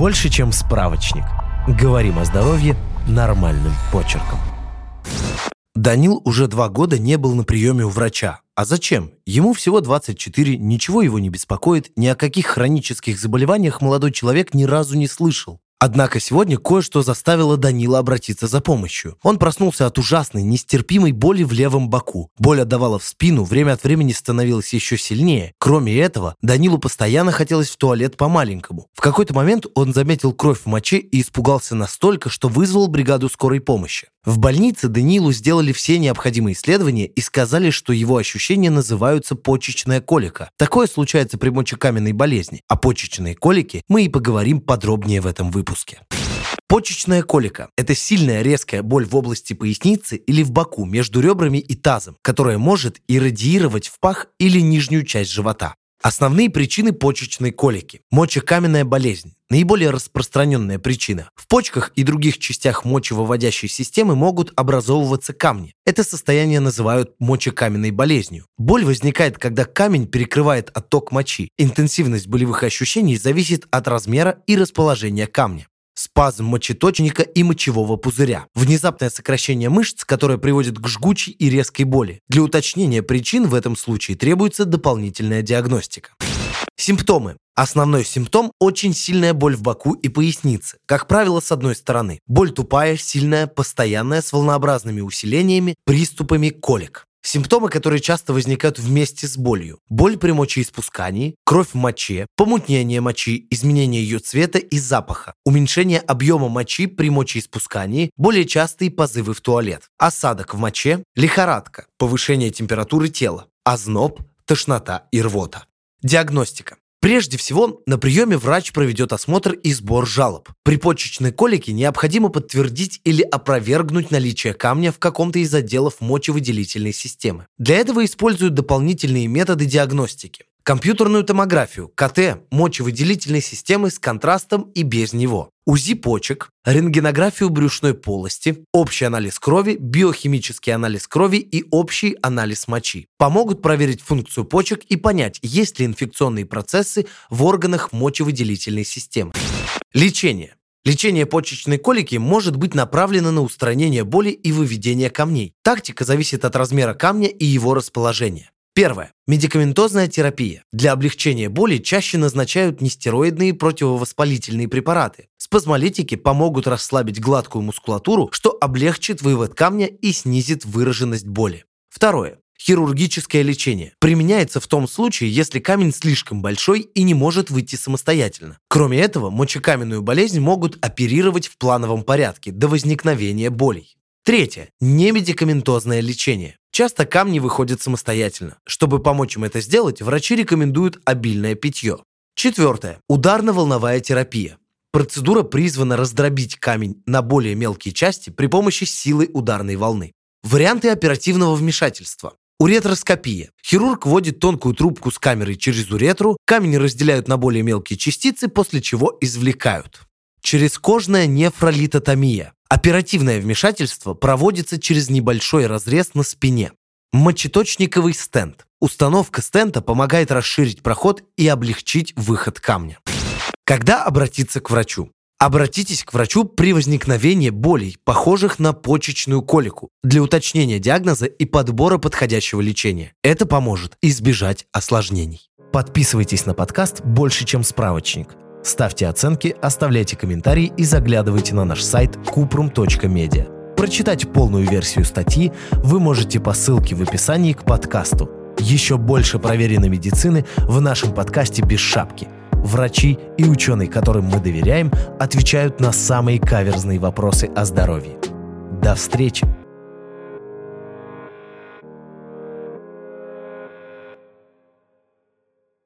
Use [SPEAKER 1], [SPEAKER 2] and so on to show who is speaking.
[SPEAKER 1] Больше, чем справочник. Говорим о здоровье нормальным почерком. Данил уже два года не был на приеме у врача. А зачем? Ему всего 24, ничего его не беспокоит, ни о каких хронических заболеваниях молодой человек ни разу не слышал. Однако сегодня кое-что заставило Данила обратиться за помощью. Он проснулся от ужасной, нестерпимой боли в левом боку. Боль отдавала в спину, время от времени становилась еще сильнее. Кроме этого, Данилу постоянно хотелось в туалет по-маленькому. В какой-то момент он заметил кровь в моче и испугался настолько, что вызвал бригаду скорой помощи. В больнице Данилу сделали все необходимые исследования и сказали, что его ощущения называются почечная колика. Такое случается при мочекаменной болезни. О почечной колике мы и поговорим подробнее в этом выпуске. Почечная колика – это сильная резкая боль в области поясницы или в боку между ребрами и тазом, которая может иррадиировать в пах или нижнюю часть живота. Основные причины почечной колики. Мочекаменная болезнь. Наиболее распространенная причина. В почках и других частях мочевыводящей системы могут образовываться камни. Это состояние называют мочекаменной болезнью. Боль возникает, когда камень перекрывает отток мочи. Интенсивность болевых ощущений зависит от размера и расположения камня спазм мочеточника и мочевого пузыря, внезапное сокращение мышц, которое приводит к жгучей и резкой боли. Для уточнения причин в этом случае требуется дополнительная диагностика. Симптомы. Основной симптом – очень сильная боль в боку и пояснице. Как правило, с одной стороны. Боль тупая, сильная, постоянная, с волнообразными усилениями, приступами колик. Симптомы, которые часто возникают вместе с болью. Боль при мочеиспускании, кровь в моче, помутнение мочи, изменение ее цвета и запаха, уменьшение объема мочи при мочеиспускании, более частые позывы в туалет, осадок в моче, лихорадка, повышение температуры тела, озноб, тошнота и рвота. Диагностика. Прежде всего, на приеме врач проведет осмотр и сбор жалоб. При почечной колике необходимо подтвердить или опровергнуть наличие камня в каком-то из отделов мочевыделительной системы. Для этого используют дополнительные методы диагностики компьютерную томографию, КТ, мочевыделительной системы с контрастом и без него, УЗИ почек, рентгенографию брюшной полости, общий анализ крови, биохимический анализ крови и общий анализ мочи. Помогут проверить функцию почек и понять, есть ли инфекционные процессы в органах мочевыделительной системы. Лечение. Лечение почечной колики может быть направлено на устранение боли и выведение камней. Тактика зависит от размера камня и его расположения. Первое. Медикаментозная терапия. Для облегчения боли чаще назначают нестероидные противовоспалительные препараты. Спазмолитики помогут расслабить гладкую мускулатуру, что облегчит вывод камня и снизит выраженность боли. Второе. Хирургическое лечение применяется в том случае, если камень слишком большой и не может выйти самостоятельно. Кроме этого, мочекаменную болезнь могут оперировать в плановом порядке до возникновения болей. Третье. Немедикаментозное лечение. Часто камни выходят самостоятельно. Чтобы помочь им это сделать, врачи рекомендуют обильное питье. Четвертое. Ударно-волновая терапия. Процедура призвана раздробить камень на более мелкие части при помощи силы ударной волны. Варианты оперативного вмешательства. Уретроскопия. Хирург вводит тонкую трубку с камерой через уретру, камень разделяют на более мелкие частицы, после чего извлекают. Черезкожная нефролитотомия. Оперативное вмешательство проводится через небольшой разрез на спине. Мочеточниковый стенд. Установка стента помогает расширить проход и облегчить выход камня. Когда обратиться к врачу? Обратитесь к врачу при возникновении болей, похожих на почечную колику, для уточнения диагноза и подбора подходящего лечения. Это поможет избежать осложнений. Подписывайтесь на подкаст «Больше, чем справочник». Ставьте оценки, оставляйте комментарии и заглядывайте на наш сайт kuprum.media. Прочитать полную версию статьи вы можете по ссылке в описании к подкасту. Еще больше проверенной медицины в нашем подкасте «Без шапки». Врачи и ученые, которым мы доверяем, отвечают на самые каверзные вопросы о здоровье. До встречи!